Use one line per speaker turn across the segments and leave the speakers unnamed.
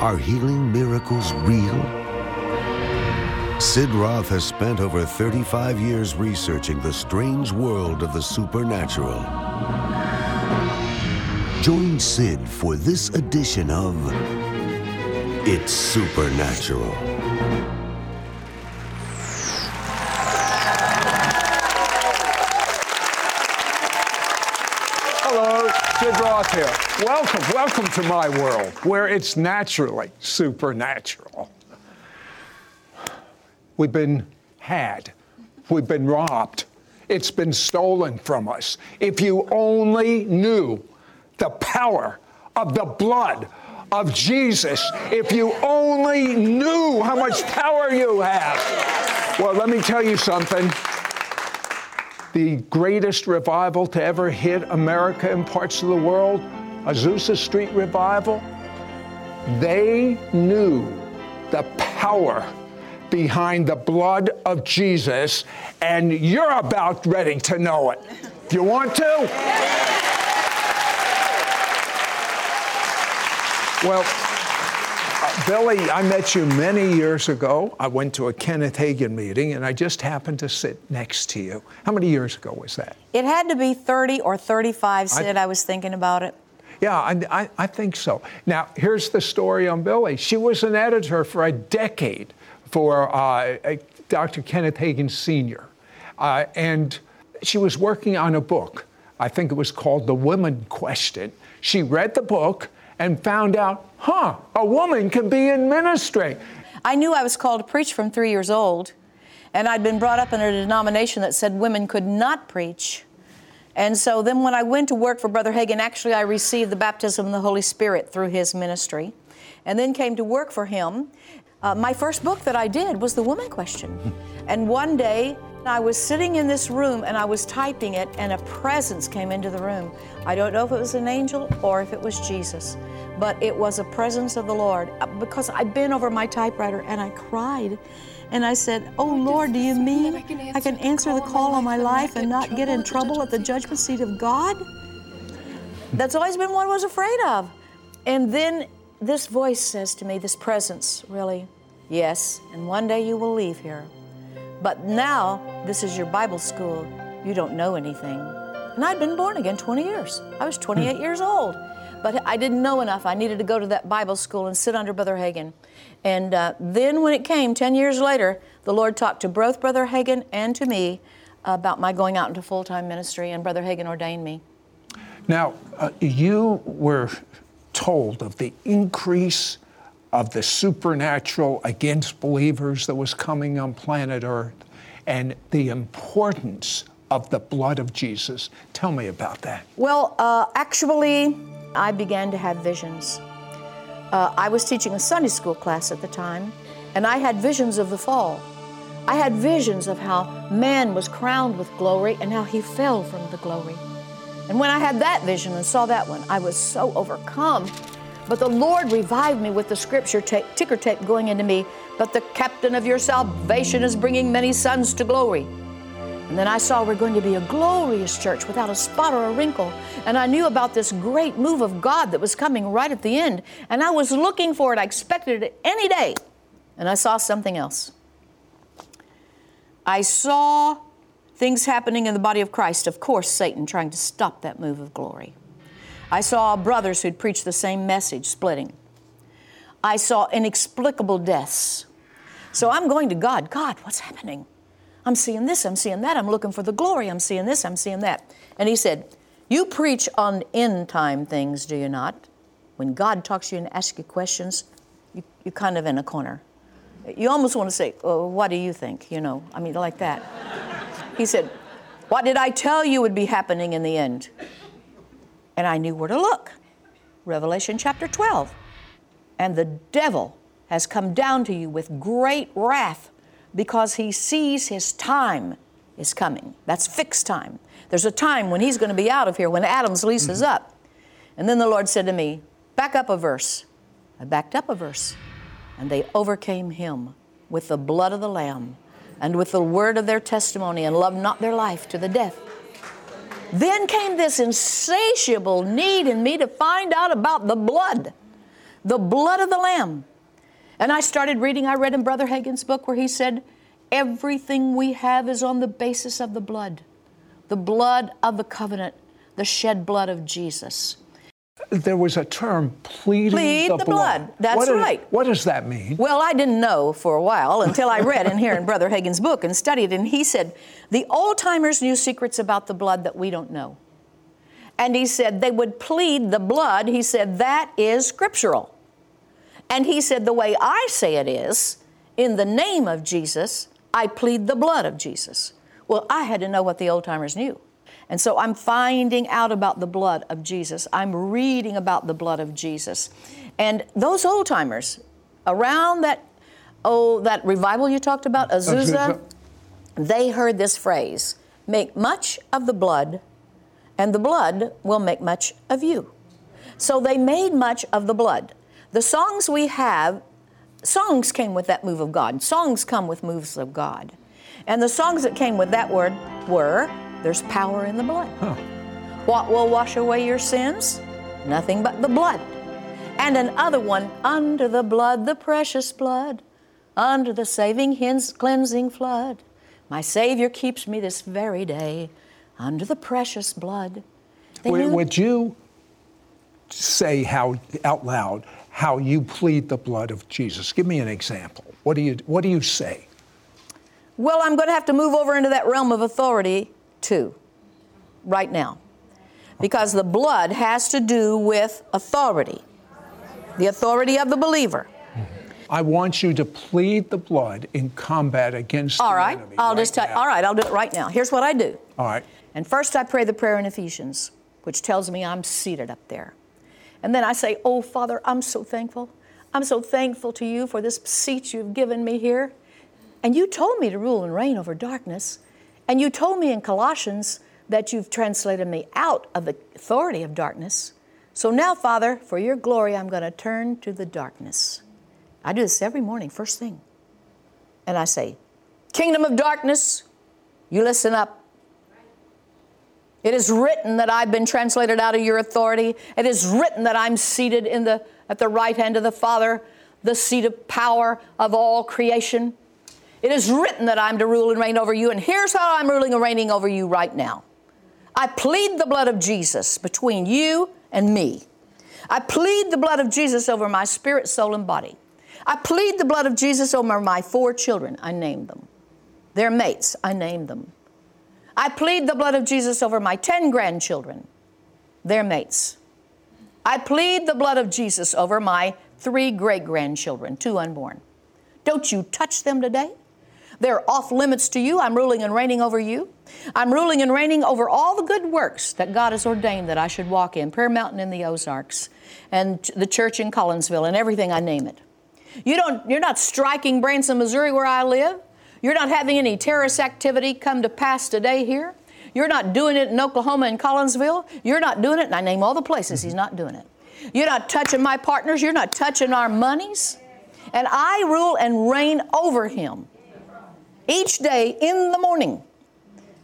Are healing miracles real? Sid Roth has spent over 35 years researching the strange world of the supernatural. Join Sid for this edition of It's Supernatural.
Welcome, welcome to my world where it's naturally supernatural. We've been had, we've been robbed, it's been stolen from us. If you only knew the power of the blood of Jesus, if you only knew how much power you have. Well, let me tell you something the greatest revival to ever hit America and parts of the world, Azusa Street revival, they knew the power behind the blood of Jesus, and you're about ready to know it. If you want to? Well, uh, Billye, I met you many years ago. I went to a Kenneth Hagin meeting and I just happened to sit next to you. How many years ago was that?
It had to be 30 or 35, Sid. I, I was thinking about it.
Yeah, I, I, I, think so. Now, here's the story on Billye. She was an editor for a decade for uh, Dr. Kenneth Hagin Sr., uh, and she was working on a book. I think it was called The Woman Question. She read the book and found out, huh, a woman can be in ministry.
I knew I was called to preach from three years old, and I'd been brought up in a denomination that said women could not preach. And so then when I went to work for Brother Hagin, actually I received the baptism of the Holy Spirit through his ministry, and then came to work for him. Uh, my first book that I did was The Woman Question. and one day, I was sitting in this room and I was typing it, and a presence came into the room. I don't know if it was an angel or if it was Jesus, but it was a presence of the Lord uh, because I bent over my typewriter and I cried. And I said, Oh Lord, do you mean I can answer, I can answer the call on my life and not get in trouble at the judgment seat of God? That's always been what I was afraid of. And then this voice says to me, this presence, really, yes, and one day you will leave here. But now, this is your Bible school. You don't know anything. And I'd been born again 20 years. I was 28 hmm. years old. But I didn't know enough. I needed to go to that Bible school and sit under Brother Hagin. And uh, then, when it came 10 years later, the Lord talked to both Brother Hagin and to me about my going out into full time ministry, and Brother Hagin ordained me.
Now, uh, you were told of the increase of the supernatural against believers that was coming on planet Earth and the importance of the blood of Jesus. Tell me about that.
Well, uh, actually, I began to have visions. Uh, I was teaching a Sunday school class at the time, and I had visions of the fall. I had visions of how man was crowned with glory and how he fell from the glory. And when I had that vision and saw that one, I was so overcome but the Lord revived me with the scripture ticker tape going into me. But the captain of your salvation is bringing many sons to glory. And then I saw we're going to be a glorious church without a spot or a wrinkle. And I knew about this great move of God that was coming right at the end. And I was looking for it. I expected it any day. And I saw something else. I saw things happening in the body of Christ. Of course, Satan trying to stop that move of glory. I saw brothers who'd preached the same message splitting. I saw inexplicable deaths. So I'm going to God, God, what's happening? I'm seeing this, I'm seeing that, I'm looking for the glory, I'm seeing this, I'm seeing that. And he said, You preach on end time things, do you not? When God talks to you and asks you questions, you, you're kind of in a corner. You almost want to say, well, What do you think? You know, I mean, like that. he said, What did I tell you would be happening in the end? and I knew where to look. Revelation chapter 12. And the devil has come down to you with great wrath because he sees his time is coming. That's fixed time. There's a time when he's going to be out of here, when Adam's lease is mm-hmm. up. And then the Lord said to me, Back up a verse. I backed up a verse. And they overcame him with the blood of the Lamb and with the word of their testimony and loved not their life to the death. Then came this insatiable need in me to find out about the blood, the blood of the Lamb. And I started reading, I read in Brother Hagin's book where he said, Everything we have is on the basis of the blood, the blood of the covenant, the shed blood of Jesus.
There was a term, pleading
Plead
the,
the blood. That's
what
right.
what does that mean?
Well, I didn't know for a while until I read in here in Brother Hagin's book and studied, and he said the old timers knew secrets about the blood that we don't know. And he said they would plead the blood. He said that is scriptural. And he said the way I say it is, in the name of Jesus, I plead the blood of Jesus. Well, I had to know what the old timers knew. And so I'm finding out about the blood of Jesus. I'm reading about the blood of Jesus. And those old timers, around that oh that revival you talked about, Azusa,
Azusa.
they heard this phrase, make much of the blood, and the blood will make much of you. So they made much of the blood. The songs we have, songs came with that move of God. Songs come with moves of God. And the songs that came with that word were There's power in the blood. What will wash away your sins? Nothing but the blood. And another one, Under the blood, the precious blood, under the saving, cleansing flood. My Savior keeps me this very day, under the precious blood.
Would, would you say how out loud how you plead the blood of Jesus? Give me an example. What do you What do you say?
Well, I'm going to have to move over into that realm of authority too, right now. Because the blood has to do with authority, the authority of the believer.
I want you to plead the blood in combat against
All
the
right,
enemy.
I'll
right
just tell
now.
all right, I'll do it right now. Here's what I do.
All right.
And first, I pray the prayer in Ephesians, which tells me I'm seated up there. And then I say, Oh, Father, I'm so thankful. I'm so thankful to you for this seat you've given me here. And you told me to rule and reign over darkness. And you told me in Colossians that you've translated me out of the authority of darkness. So now, Father, for your glory, I'm going to turn to the darkness. I do this every morning, first thing. And I say, Kingdom of darkness, you listen up. It is written that I've been translated out of your authority. It is written that I'm seated in the, at the right hand of the Father, the seat of power of all creation. It is written that I'm to rule and reign over you, and here's how I'm ruling and reigning over you right now. I plead the blood of Jesus between you and me. I plead the blood of Jesus over my spirit, soul, and body. I plead the blood of Jesus over my four children. I name them. Their mates, I name them. I plead the blood of Jesus over my 10 grandchildren, their mates. I plead the blood of Jesus over my three great grandchildren, two unborn. Don't you touch them today. They're off limits to you. I'm ruling and reigning over you. I'm ruling and reigning over all the good works that God has ordained that I should walk in Prayer Mountain in the Ozarks and the church in Collinsville and everything I name it. You don't, you're not striking Branson, Missouri, where I live. You're not having any terrorist activity come to pass today here. You're not doing it in Oklahoma and Collinsville. You're not doing it, and I name all the places he's not doing it. You're not touching my partners. You're not touching our monies. And I rule and reign over him each day in the morning.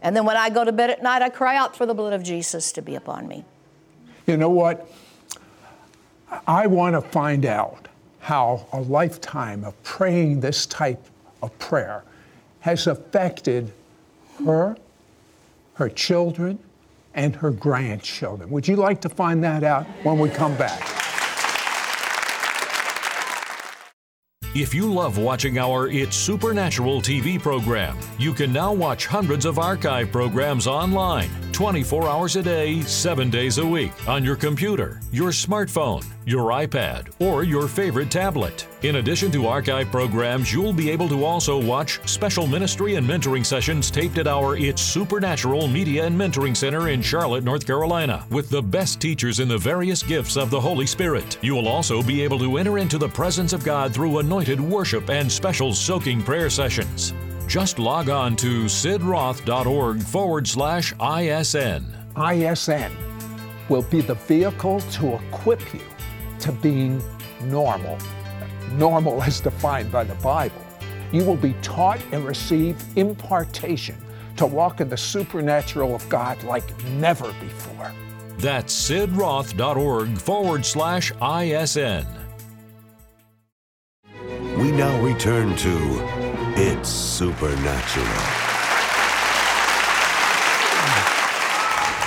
And then when I go to bed at night, I cry out for the blood of Jesus to be upon me.
You know what? I want to find out how a lifetime of praying this type of prayer has affected her, her children, and her grandchildren. Would you like to find that out when we come back?
If you love watching our It's Supernatural TV program, you can now watch hundreds of archive programs online. 24 hours a day, 7 days a week on your computer, your smartphone, your iPad, or your favorite tablet. In addition to archive programs, you'll be able to also watch special ministry and mentoring sessions taped at our It's Supernatural Media and Mentoring Center in Charlotte, North Carolina, with the best teachers in the various gifts of the Holy Spirit. You will also be able to enter into the presence of God through anointed worship and special soaking prayer sessions. Just log on to sidroth.org forward slash ISN.
ISN will be the vehicle to equip you to being normal. Normal as defined by the Bible. You will be taught and receive impartation to walk in the supernatural of God like never before.
That's sidroth.org forward slash ISN.
We now return to It's Supernatural.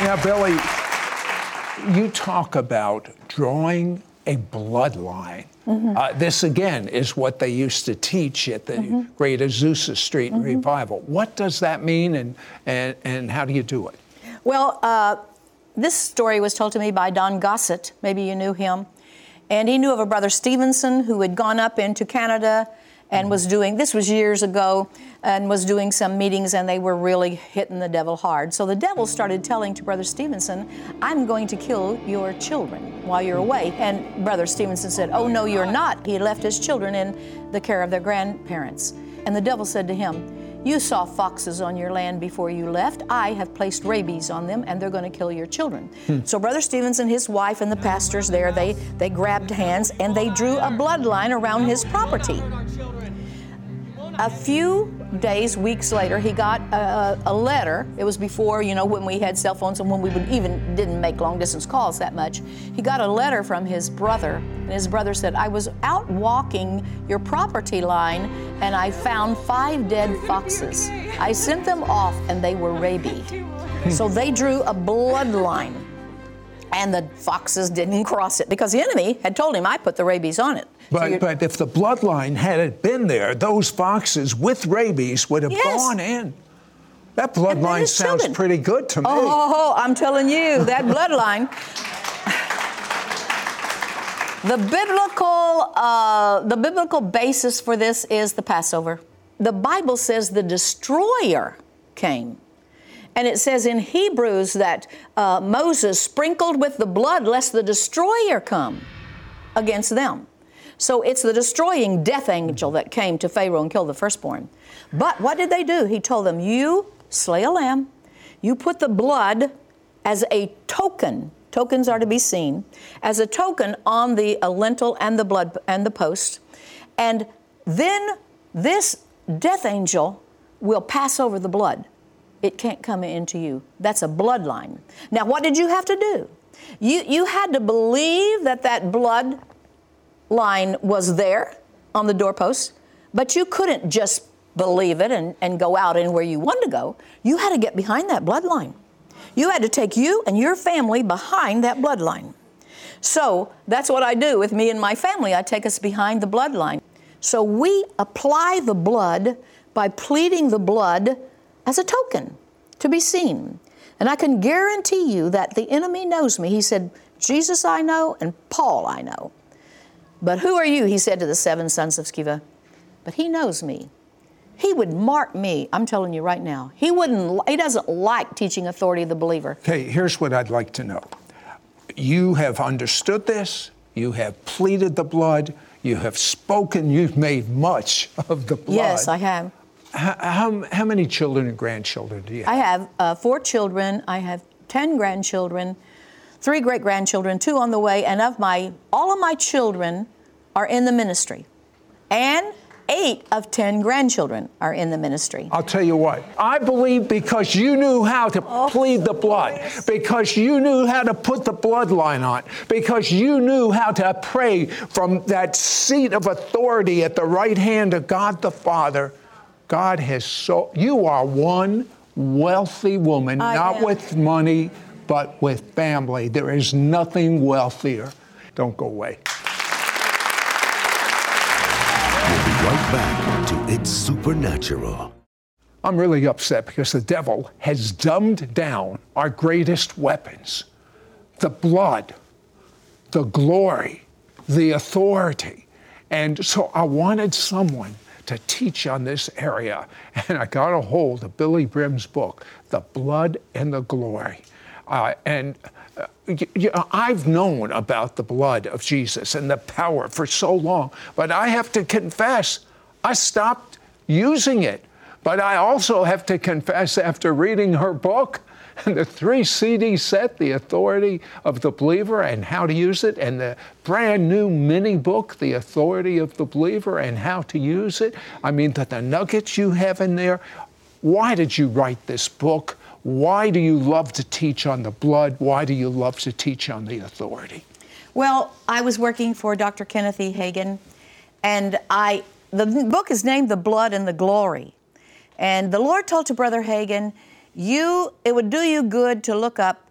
Now, Billye, you talk about drawing a bloodline. Uh, this again is what they used to teach at the Great Azusa Street revival. What does that mean, and, and and how do you do it?
Well, uh, this story was told to me by Don Gossett. Maybe you knew him. And he knew of a brother Stevenson who had gone up into Canada and was mm-hmm. doing, this was years ago, and was doing some meetings, and they were really hitting the devil hard. So the devil started telling to Brother Stevenson, I'm going to kill your children while you're mm-hmm. away. And Brother Stevenson said, Oh, no, you're not. He left his children in the care of their grandparents. And the devil said to him, you saw foxes on your land before you left. I have placed rabies on them, and they're going to kill your children. Hmm. So Brother Stevens and his wife, and the pastors there, they, they grabbed hands and they drew a bloodline around his property. A few days, weeks later, he got a, a letter. It was before, you know, when we had cell phones and when we would even didn't make long distance calls that much. He got a letter from his brother, and his brother said, I was out walking your property line and I found five dead foxes. I sent them off and they were rabied. So they drew a bloodline. And the foxes didn't cross it because the enemy had told him, I put the rabies on it.
But,
you're-
but if the bloodline had been there, those foxes with rabies would have
Yes.
gone in. That bloodline sounds
children.
pretty good to me.
Oh, I'm telling you, that bloodline. The biblical, uh, the biblical basis for this is the Passover. The Bible says the destroyer came. And it says in Hebrews that uh, Moses sprinkled with the blood lest the destroyer come against them. So it's the destroying death angel that came to Pharaoh and killed the firstborn. But what did they do? He told them, You slay a lamb, you put the blood as a token. Tokens are to be seen as a token on the lintel and the blood and the post, and then this death angel will pass over the blood. It can't come into you. That's a bloodline. Now, what did you have to do? You you had to believe that that blood line was there on the doorpost, but you couldn't just believe it and, and go out anywhere you wanted to go. You had to get behind that bloodline. You had to take you and your family behind that bloodline. So that's what I do with me and my family. I take us behind the bloodline. So we apply the blood by pleading the blood as a token to be seen. And I can guarantee you that the enemy knows me. He said, Jesus I know and Paul I know. But who are you? He said to the seven sons of Sceva. But he knows me. He would mark me. I'm telling you right now. He wouldn't. He doesn't like teaching authority of the believer.
Okay, here's what I'd like to know. You have understood this, you have pleaded the blood, you have spoken, you've made much of the blood.
Yes, I have.
How, how, how many children and grandchildren do you have?
I have uh, four children. I have ten grandchildren, three great grandchildren, two on the way, and of my all of my children are in the ministry, and eight of ten grandchildren are in the ministry.
I'll tell you what, I believe because you knew how to
Oh,
plead the blood, because you knew how to put the bloodline on, because you knew how to pray from that seat of authority at the right hand of God the Father. God has so, you are one wealthy woman,
I
not
am.
with money, but with family. There is nothing wealthier. Don't go away.
We'll be right back to It's Supernatural.
I'm really upset because the devil has dumbed down our greatest weapons the blood, the glory, the authority. And so I wanted someone to teach on this area. And I got a hold of Billye Brim's book, The Blood and the Glory. Uh, and uh, you know, I've known about the blood of Jesus and the power for so long, but I have to confess, I stopped using it but I also have to confess, after reading her book, the three CD set, The Authority of the Believer and How to Use It, and the brand new mini book, The Authority of the Believer and How to Use It. I mean, that the nuggets you have in there. Why did you write this book? Why do you love to teach on the blood? Why do you love to teach on the authority?
Well, I was working for Dr. Kenneth E. Hagin, and I the book is named The Blood and the Glory. And the Lord told to Brother Hagin, you, it would do you good to look up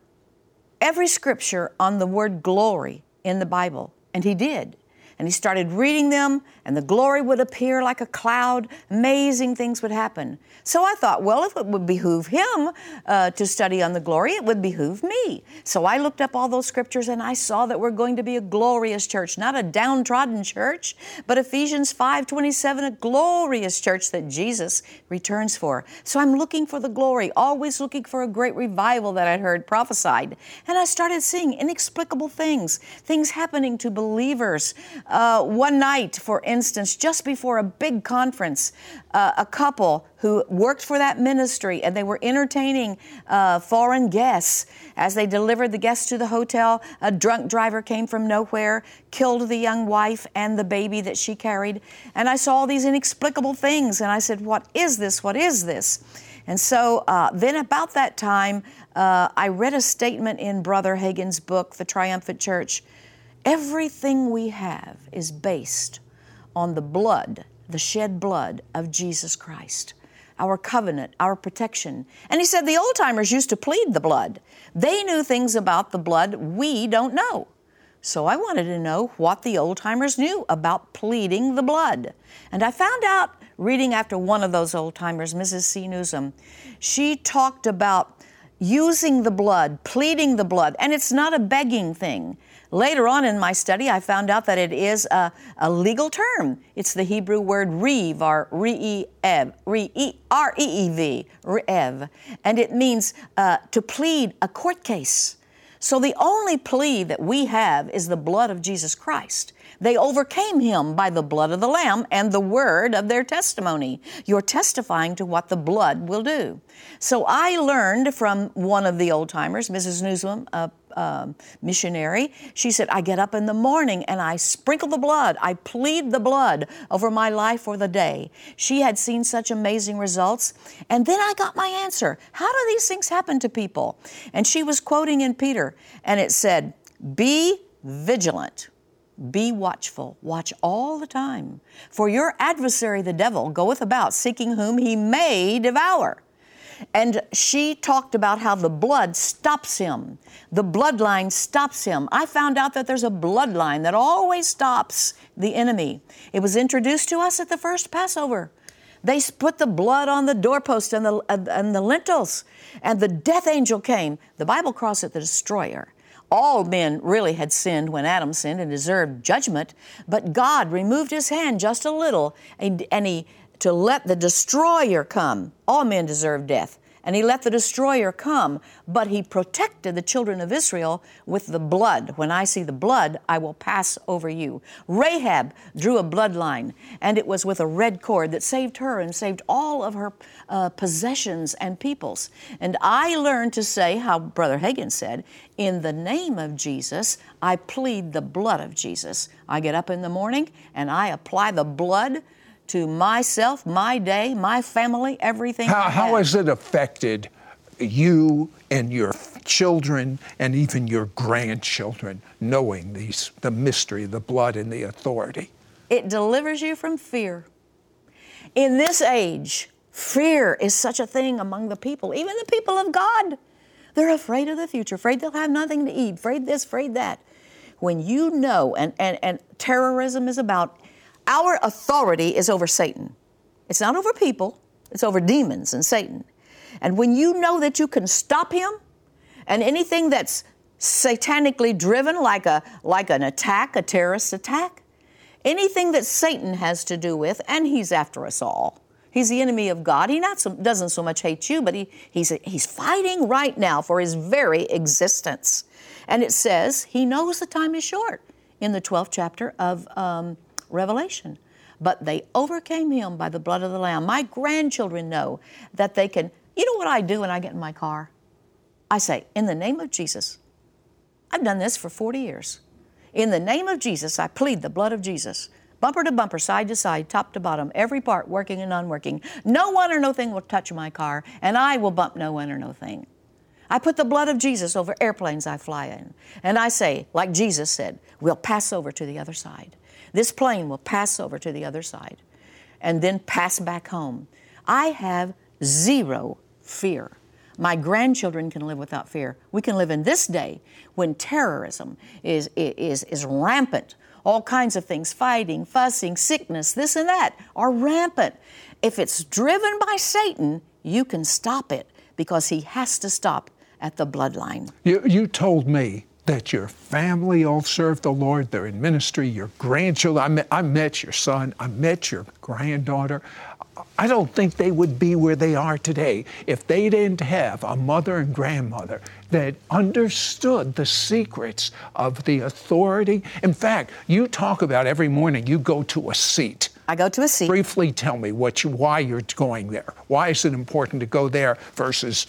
every scripture on the word glory in the Bible. And he did and he started reading them, and the glory would appear like a cloud. Amazing things would happen. So I thought, well, if it would behoove him uh, to study on the glory, it would behoove me. So I looked up all those scriptures and I saw that we're going to be a glorious church, not a downtrodden church, but Ephesians 5:27, a glorious church that Jesus returns for. So I'm looking for the glory, always looking for a great revival that I'd heard prophesied. And I started seeing inexplicable things, things happening to believers uh, one night, for instance, just before a big conference, uh, a couple who worked for that ministry and they were entertaining uh, foreign guests. As they delivered the guests to the hotel, a drunk driver came from nowhere, killed the young wife and the baby that she carried. And I saw all these inexplicable things and I said, What is this? What is this? And so uh, then, about that time, uh, I read a statement in Brother Hagin's book, The Triumphant Church. Everything we have is based on the blood, the shed blood of Jesus Christ, our covenant, our protection. And he said the old timers used to plead the blood. They knew things about the blood we don't know. So I wanted to know what the old timers knew about pleading the blood. And I found out reading after one of those old timers, Mrs. C. Nuzum, she talked about using the blood, pleading the blood, and it's not a begging thing. Later on in my study, I found out that it is a, a legal term. It's the Hebrew word reev, or re-ev, R-E-E-V, reev, and it means uh, to plead a court case. So the only plea that we have is the blood of Jesus Christ. They overcame him by the blood of the Lamb and the word of their testimony. You're testifying to what the blood will do. So I learned from one of the old timers, Mrs. Nuzum, a um, missionary. She said, I get up in the morning and I sprinkle the blood. I plead the blood over my life for the day. She had seen such amazing results. And then I got my answer. How do these things happen to people? And she was quoting in Peter, and it said, Be vigilant. Be watchful, watch all the time. For your adversary, the devil, goeth about seeking whom he may devour. And she talked about how the blood stops him. The bloodline stops him. I found out that there's a bloodline that always stops the enemy. It was introduced to us at the first Passover. They put the blood on the doorpost and the, uh, and the lintels, and the death angel came. The Bible calls it the destroyer. All men really had sinned when Adam sinned and deserved judgment, but God removed his hand just a little and, and he to let the destroyer come. All men deserve death. And he let the destroyer come, but he protected the children of Israel with the blood. When I see the blood, I will pass over you. Rahab drew a bloodline, and it was with a red cord that saved her and saved all of her uh, possessions and peoples. And I learned to say, how Brother Hagin said, in the name of Jesus, I plead the blood of Jesus. I get up in the morning and I apply the blood to myself, my day, my family, everything.
How, how has it affected you and your children and even your grandchildren knowing these, the mystery, the blood, and the authority?
It delivers you from fear. In this age, fear is such a thing among the people, even the people of God. They're afraid of the future, afraid they'll have nothing to eat, afraid this, afraid that. When you know, and, and, and terrorism is about our authority is over Satan. It's not over people, It's over demons and Satan. And when you know that you can stop him, and anything that's satanically driven, like a like an attack, a terrorist attack, anything that Satan has to do with, and he's after us all. He's the enemy of God. He not so, doesn't so much hate you, but he, he's, he's fighting right now for his very existence. And it says he knows the time is short in the 12th chapter of um, Revelation. But they overcame him by the blood of the Lamb. My grandchildren know that they can. You know what I do when I get in my car? I say, In the name of Jesus, I've done this for 40 years. In the name of Jesus, I plead the blood of Jesus. Bumper to bumper, side to side, top to bottom, every part working and unworking. No one or no thing will touch my car, and I will bump no one or no thing. I put the blood of Jesus over airplanes I fly in. And I say, like Jesus said, we'll pass over to the other side. This plane will pass over to the other side and then pass back home. I have zero fear. My grandchildren can live without fear. We can live in this day when terrorism is, is, is rampant. All kinds of things, fighting, fussing, sickness, this and that, are rampant. If it's driven by Satan, you can stop it because he has to stop at the bloodline.
You, you told me that your family all serve the Lord, they're in ministry, your grandchildren. I met, I met your son, I met your granddaughter. I don't think they would be where they are today if they didn't have a mother and grandmother that understood the secrets of the authority. In fact, you talk about every morning you go to a seat.
I go to a seat.
Briefly tell me what you, why you're going there. Why is it important to go there versus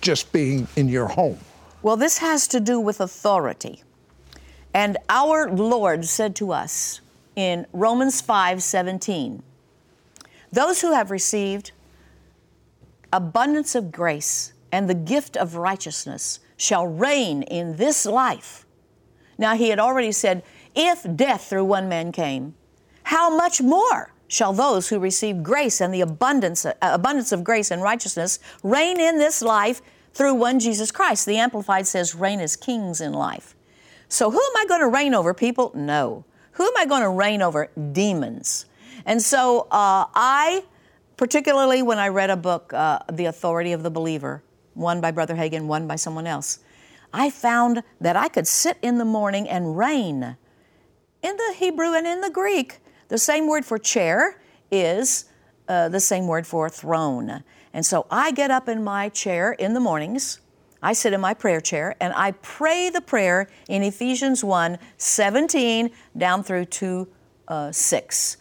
just being in your home?
Well, this has to do with authority. And our Lord said to us in Romans 5 17, those who have received abundance of grace and the gift of righteousness shall reign in this life. Now, he had already said, if death through one man came, how much more shall those who receive grace and the abundance, abundance of grace and righteousness reign in this life through one Jesus Christ. The Amplified says, reign as kings in life. So, who am I going to reign over, people? No. Who am I going to reign over? Demons. And so, uh, I, particularly when I read a book, uh, The Authority of the Believer, one by Brother Hagin, one by someone else, I found that I could sit in the morning and reign. In the Hebrew and in the Greek, the same word for chair is uh, the same word for throne. And so I get up in my chair in the mornings. I sit in my prayer chair and I pray the prayer in Ephesians 1 17 down through 2 uh, 6,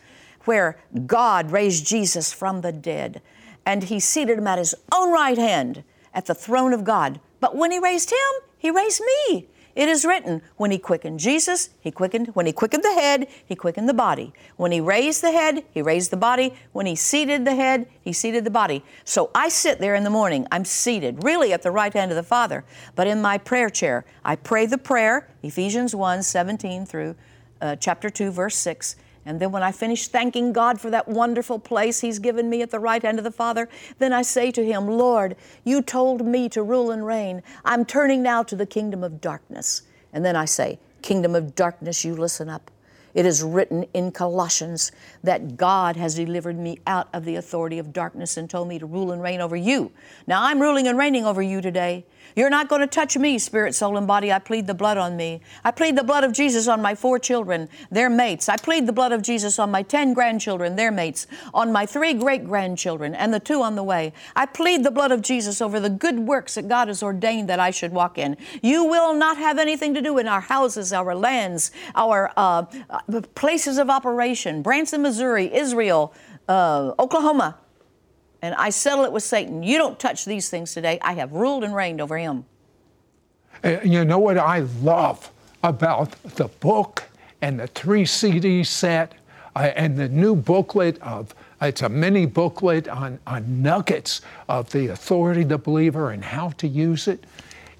where God raised Jesus from the dead and he seated him at his own right hand at the throne of God. But when he raised him, he raised me. It is written, when he quickened Jesus, he quickened, when he quickened the head, he quickened the body. When he raised the head, he raised the body. When he seated the head, he seated the body. So I sit there in the morning, I'm seated, really at the right hand of the Father, but in my prayer chair. I pray the prayer, Ephesians 1 17 through uh, chapter 2, verse 6. And then when I finish thanking God for that wonderful place He's given me at the right hand of the Father, then I say to Him, Lord, you told me to rule and reign. I'm turning now to the kingdom of darkness. And then I say, Kingdom of darkness, you listen up. It is written in Colossians that God has delivered me out of the authority of darkness and told me to rule and reign over you. Now I'm ruling and reigning over you today. You're not going to touch me, spirit, soul, and body. I plead the blood on me. I plead the blood of Jesus on my four children, their mates. I plead the blood of Jesus on my 10 grandchildren, their mates, on my three great grandchildren, and the two on the way. I plead the blood of Jesus over the good works that God has ordained that I should walk in. You will not have anything to do in our houses, our lands, our uh, places of operation Branson, Missouri, Israel, uh, Oklahoma, and I settle it with Satan. You don't touch these things today. I have ruled and reigned over him.
And You know what I love about the book and the three CD set uh, and the new booklet of it's a mini booklet on, on nuggets of the authority of the believer and how to use it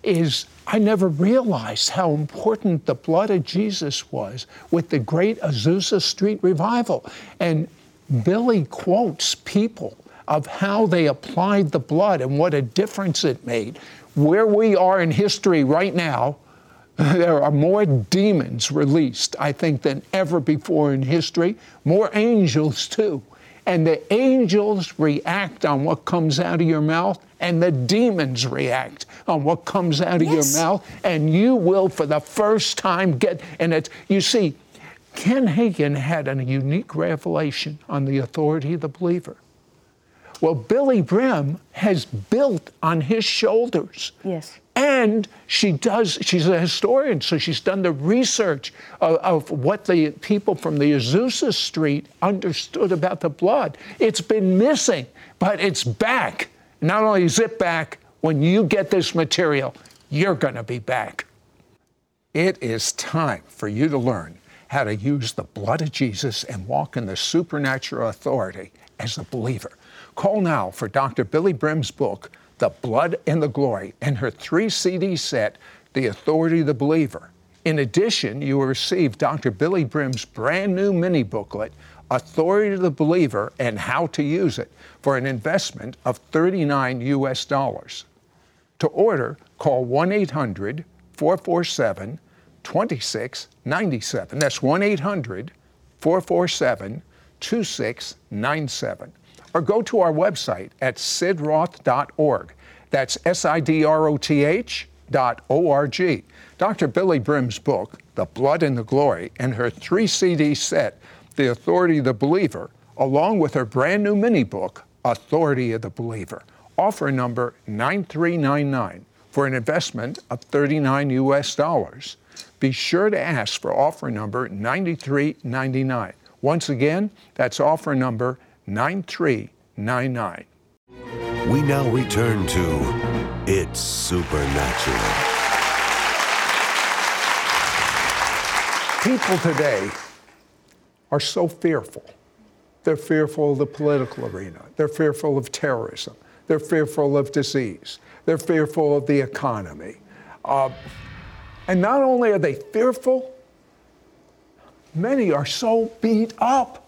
is I never realized how important the blood of Jesus was with the great Azusa Street revival. And Billye quotes people of how they applied the blood and what a difference it made. Where we are in history right now, there are more demons released, I think, than ever before in history, more angels too. and the angels react on what comes out of your mouth, and the demons react on what comes out of
Yes.
your mouth, and you will, for the first time, get. And it's you see, Ken Hagin had a unique revelation on the authority of the believer. Well, Billye Brim has built on his shoulders.
Yes.
And she does, she's a historian, so she's done the research of, of what the people from the Azusa Street understood about the blood. It's been missing, but it's back. Not only is it back, when you get this material, you're going to be back. It is time for you to learn how to use the blood of Jesus and walk in the supernatural authority as a believer. Call now for Dr. Billye Brim's book, The Blood and the Glory, and her three CD set, The Authority of the Believer. In addition, you will receive Dr. Billye Brim's brand new mini booklet, Authority of the Believer and How to Use It, for an investment of 39 US dollars. To order, call 1 800 447 2697. That's 1 800 447 2697. Or go to our website at sidroth.org. That's S I D R O T H dot O R G. Dr. Billye Brim's book, The Blood and the Glory, and her three CD set, The Authority of the Believer, along with her brand new mini book, Authority of the Believer. Offer number 9399 for an investment of 39 US dollars. Be sure to ask for offer number 9399. Once again, that's offer number 9399.
We now return to It's Supernatural.
People today are so fearful. They're fearful of the political arena. They're fearful of terrorism. They're fearful of disease. They're fearful of the economy. Uh, and not only are they fearful, many are so beat up.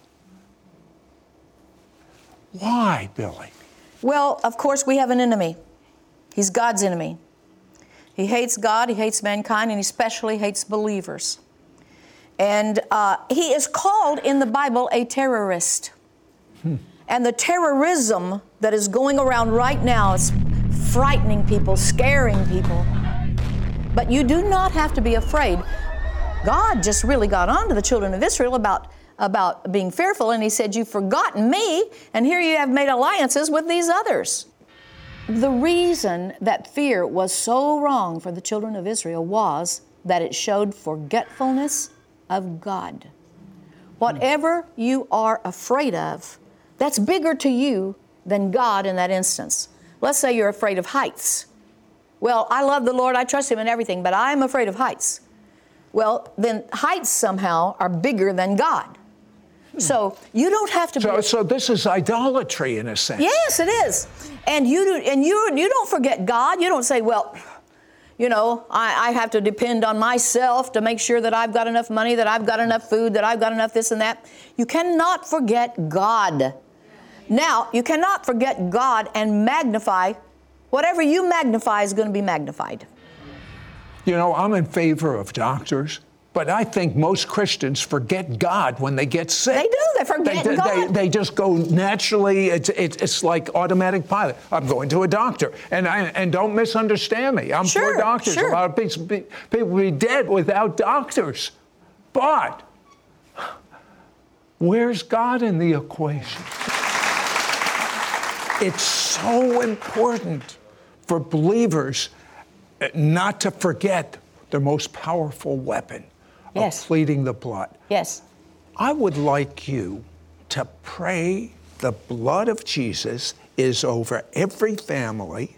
Why, Billye?
Well, of course, we have an enemy. He's God's enemy. He hates God, he hates mankind, and he especially hates believers. And uh, he is called in the Bible a terrorist. And the terrorism that is going around right now is frightening people, scaring people. But you do not have to be afraid. God just really got on to the children of Israel about, about being fearful, and He said, You've forgotten me, and here you have made alliances with these others. The reason that fear was so wrong for the children of Israel was that it showed forgetfulness of God. Whatever you are afraid of, that's bigger to you than God in that instance. Let's say you're afraid of heights. Well, I love the Lord, I trust Him in everything, but I'm afraid of heights. Well, then heights somehow are bigger than God. So you don't have to
So,
be.
so this is idolatry in a sense.
Yes, it is. And you do, and you you don't forget God. You don't say, well, you know, I, I have to depend on myself to make sure that I've got enough money, that I've got enough food, that I've got enough this and that. You cannot forget God. Now, you cannot forget God and magnify. Whatever you magnify is going to be magnified.
You know, I'm in favor of doctors, but I think most Christians forget God when they get sick.
They do. They forget
they,
God.
They, they just go naturally. It's, it's, it's like automatic pilot. I'm going to a doctor, and I, and don't misunderstand me. I'm
Sure,
for doctors.
sure.
A lot of people, be- people be dead without doctors, but where's God in the equation? It's so important for believers uh, not to forget their most powerful weapon
Yes.
of pleading the blood.
Yes.
I would like you to pray the blood of Jesus is over every family,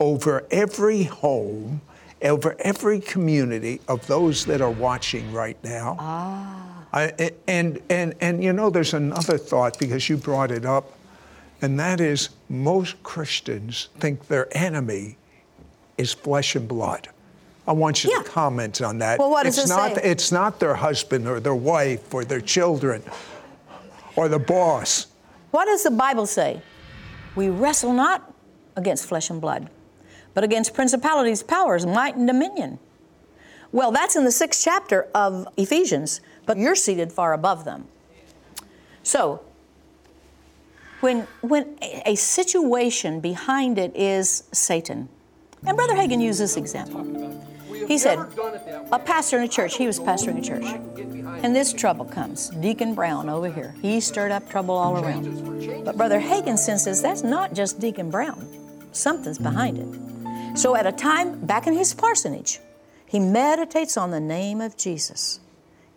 over every home, over every community of those that are watching right now. Ah. and, and, and you know, there's another thought because you brought it up, and that is most Christians think their enemy is flesh and blood. I want you
Yeah.
to comment on that.
Well, what does
it's
it
not,
say?
It's not their husband or their wife or their children or the boss.
What does the Bible say? We wrestle not against flesh and blood, but against principalities, powers, might, and dominion. Well, that's in the sixth chapter of Ephesians, but you're seated far above them. So, when, when a, situation behind it is Satan. And Brother Hagin used this example. He said, a pastor in a church, he was pastoring a church, and this trouble comes. Deacon Brown over here, he stirred up trouble all around. But Brother Hagin says that's not just Deacon Brown, something's behind it. So at a time back in his parsonage, he meditates on the name of Jesus.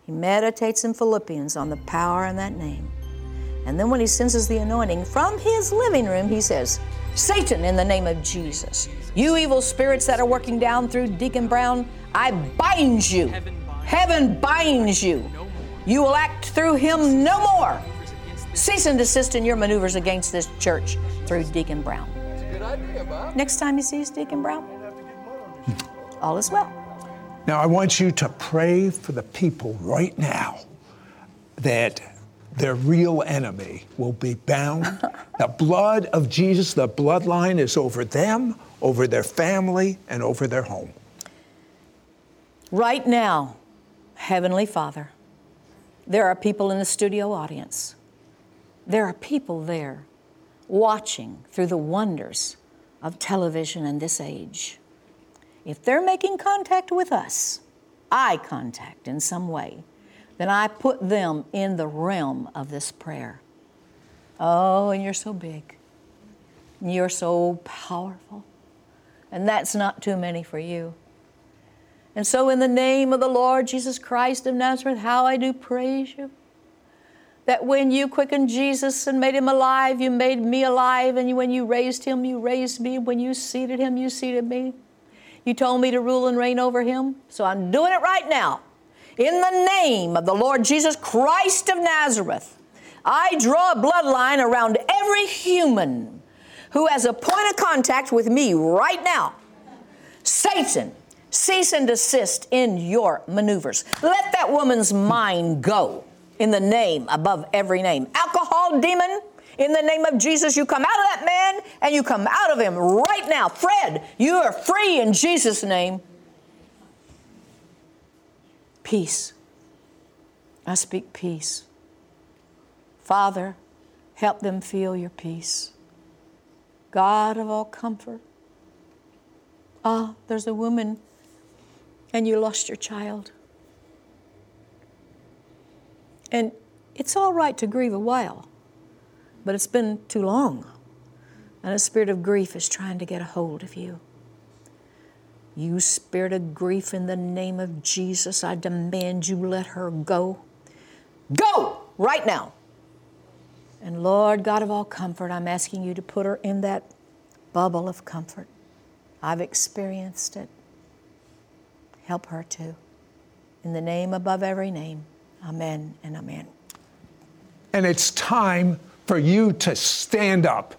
He meditates in Philippians on the power in that name. And then when he senses the anointing from his living room, he says, Satan, in the name of Jesus, you evil spirits that are working down through Deacon Brown, I bind you. Heaven binds you. You will act through him no more. Cease and desist in your maneuvers against this church through Deacon Brown. Next time he sees Deacon Brown, all is well.
Now, I want you to pray for the people right now that their real enemy will be bound. the blood of Jesus, the bloodline is over them, over their family, and over their home.
Right now, Heavenly Father, there are people in the studio audience. There are people there watching through the wonders of television in this age. If they're making contact with us, eye contact in some way, then I put them in the realm of this prayer. Oh, and you're so big. You're so powerful. And that's not too many for you. And so, in the name of the Lord Jesus Christ of Nazareth, how I do praise you. That when you quickened Jesus and made him alive, you made me alive. And when you raised him, you raised me. When you seated him, you seated me. You told me to rule and reign over him, so I'm doing it right now. In the name of the Lord Jesus Christ of Nazareth, I draw a bloodline around every human who has a point of contact with me right now. Satan, cease and desist in your maneuvers. Let that woman's mind go in the name above every name. Alcohol demon, in the name of Jesus, you come out of that man and you come out of him right now. Fred, you are free in Jesus' name. Peace. I speak peace. Father, help them feel your peace. God of all comfort. Ah, there's a woman and you lost your child. And it's all right to grieve a while but it's been too long. And a spirit of grief is trying to get a hold of you. You spirit of grief, in the name of Jesus, I demand you let her go. Go right now. And Lord God of all comfort, I'm asking you to put her in that bubble of comfort. I've experienced it. Help her too. In the name above every name, amen and amen.
And it's time for you to stand up.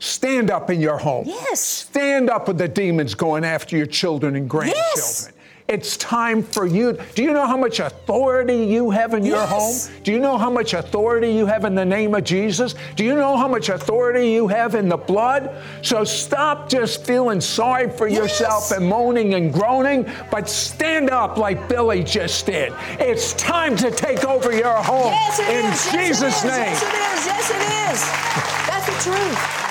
Stand up in your home.
Yes.
Stand up with the demons going after your children and grandchildren.
Yes.
It's time for you. Do you know how much authority you have in your
Yes.
home? Do you know how much authority you have in the name of Jesus? Do you know how much authority you have in the blood? So stop just feeling sorry for yourself and moaning and groaning, but stand up like Billye just did. It's time to take over your home
Yes, it
in
is. Yes, it
Jesus'
is.
name.
Yes, it is. Yes, it is. That's the truth.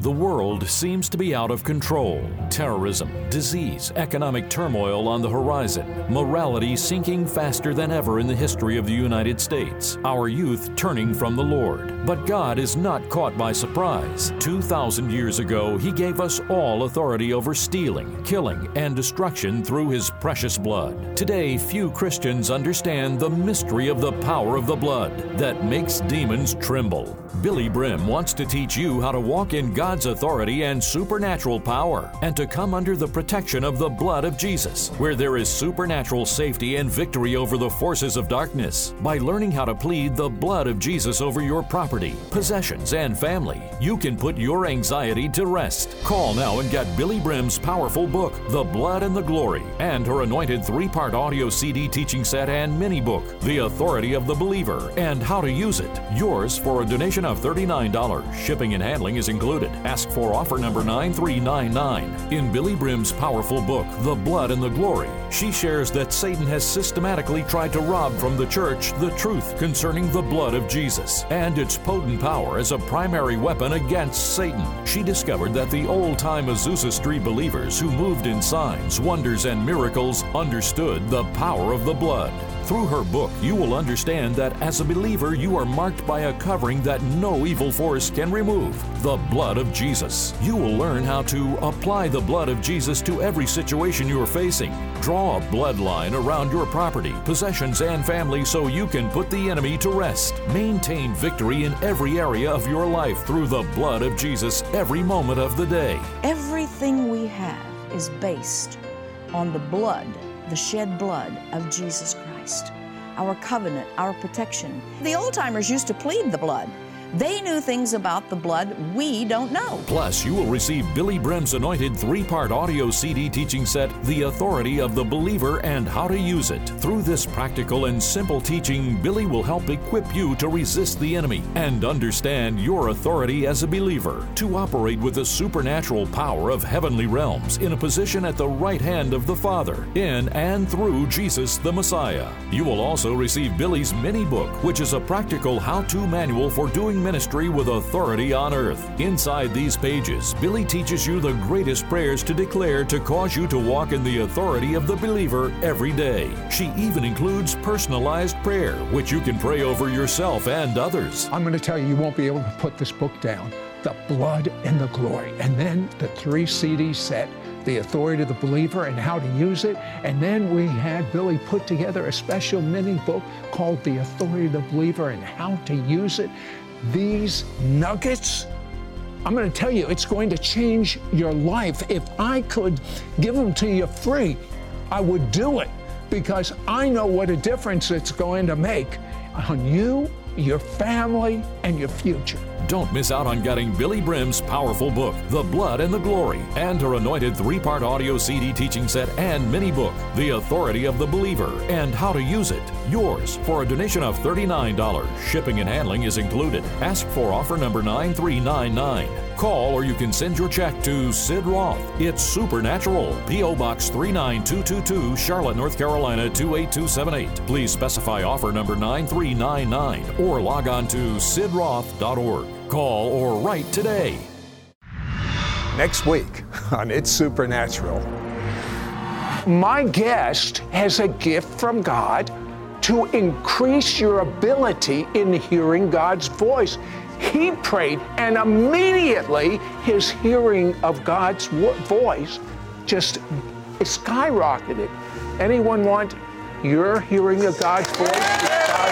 The world seems to be out of control. Terrorism, disease, economic turmoil on the horizon, morality sinking faster than ever in the history of the United States, our youth turning from the Lord. But God is not caught by surprise. 2,000 years ago, He gave us all authority over stealing, killing, and destruction through His precious blood. Today, few Christians understand the mystery of the power of the blood that makes demons tremble. Billye Brim wants to teach you how to walk in God's authority and supernatural power and to come under the protection of the blood of Jesus, where there is supernatural safety and victory over the forces of darkness. By learning how to plead the blood of Jesus over your property, possessions, and family, you can put your anxiety to rest. Call now and get Billye Brim's powerful book, The Blood and the Glory, and her anointed three part audio CD teaching set and mini book, The Authority of the Believer, and How to Use It. Yours for a donation of $39. Shipping and handling is included. Ask for offer number 9399. In Billye Brim's powerful book, The Blood and the Glory, she shares that Satan has systematically tried to rob from the church the truth concerning the blood of Jesus and its potent power as a primary weapon against Satan. She discovered that the old time Azusa Street believers who moved in signs, wonders, and miracles understood the power of the blood. Through her book, you will understand that as a believer, you are marked by a covering that no evil force can remove the blood of Jesus. You will learn how to apply the blood of Jesus to every situation you are facing. Draw a bloodline around your property, possessions, and family so you can put the enemy to rest. Maintain victory in every area of your life through the blood of Jesus every moment of the day.
Everything we have is based on the blood, the shed blood of Jesus Christ. Our covenant, our protection. The old timers used to plead the blood. They knew things about the blood we don't know.
Plus, you will receive Billye Brim's anointed three part audio CD teaching set, The Authority of the Believer and How to Use It. Through this practical and simple teaching, Billye will help equip you to resist the enemy and understand your authority as a believer, to operate with the supernatural power of heavenly realms in a position at the right hand of the Father, in and through Jesus the Messiah. You will also receive Billye's mini book, which is a practical how to manual for doing ministry with authority on earth. Inside these pages, Billye teaches you the greatest prayers to declare to cause you to walk in the authority of the believer every day. She even includes personalized prayer, which you can pray over yourself and others.
I'm going to tell you, you won't be able to put this book down. The blood and the glory. And then the three CD set, The Authority of the Believer and How to Use It. And then we had Billye put together a special mini book called The Authority of the Believer and How to Use It. These nuggets, I'm going to tell you, it's going to change your life. If I could give them to you free, I would do it because I know what a difference it's going to make on you, your family, and your future.
Don't miss out on getting Billye Brim's powerful book, The Blood and the Glory, and her anointed three part audio CD teaching set and mini book, The Authority of the Believer and How to Use It. Yours for a donation of $39. Shipping and handling is included. Ask for offer number 9399. Call or you can send your check to Sid Roth. It's Supernatural, P.O. Box 39222, Charlotte, North Carolina 28278. Please specify offer number 9399 or log on to sidroth.org. Call or write today.
Next week on It's Supernatural, my guest has a gift from God to increase your ability in hearing God's voice. He prayed, and immediately his hearing of God's voice just skyrocketed. Anyone want your hearing of God's voice